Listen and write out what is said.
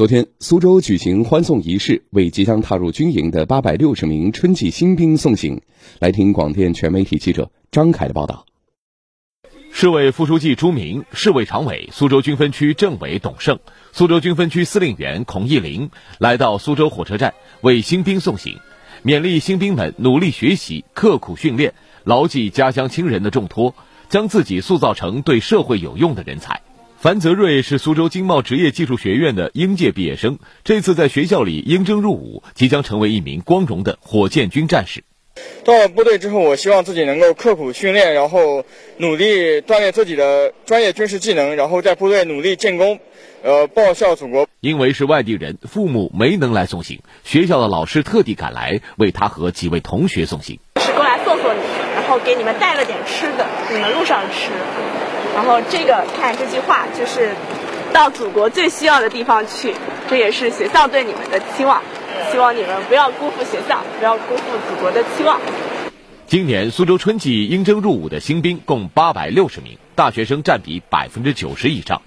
昨天，苏州举行欢送仪式，为即将踏入军营的八百六十名春季新兵送行。来听广电全媒体记者张凯的报道。市委副书记朱明、市委常委、苏州军分区政委董胜、苏州军分区司令员孔义林来到苏州火车站为新兵送行，勉励新兵们努力学习、刻苦训练，牢记家乡亲人的重托，将自己塑造成对社会有用的人才。樊泽瑞是苏州经贸职业技术学院的应届毕业生，这次在学校里应征入伍，即将成为一名光荣的火箭军战士。到了部队之后，我希望自己能够刻苦训练，然后努力锻炼自己的专业军事技能，然后在部队努力建功，呃，报效祖国。因为是外地人，父母没能来送行，学校的老师特地赶来为他和几位同学送行。是过来送送你们，然后给你们带了点吃的，你们路上吃。然后这个看这句话就是到祖国最需要的地方去，这也是学校对你们的期望，希望你们不要辜负学校，不要辜负祖国的期望。今年苏州春季应征入伍的新兵共八百六十名，大学生占比百分之九十以上。